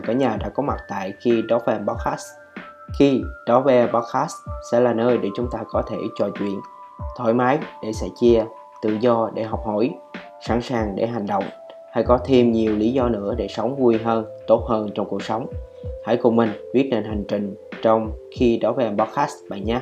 cả nhà đã có mặt tại khi đó về podcast. Khi đó về podcast sẽ là nơi để chúng ta có thể trò chuyện thoải mái để sẻ chia, tự do để học hỏi, sẵn sàng để hành động hay có thêm nhiều lý do nữa để sống vui hơn, tốt hơn trong cuộc sống. Hãy cùng mình viết nên hành trình trong khi đó về podcast bạn nhé.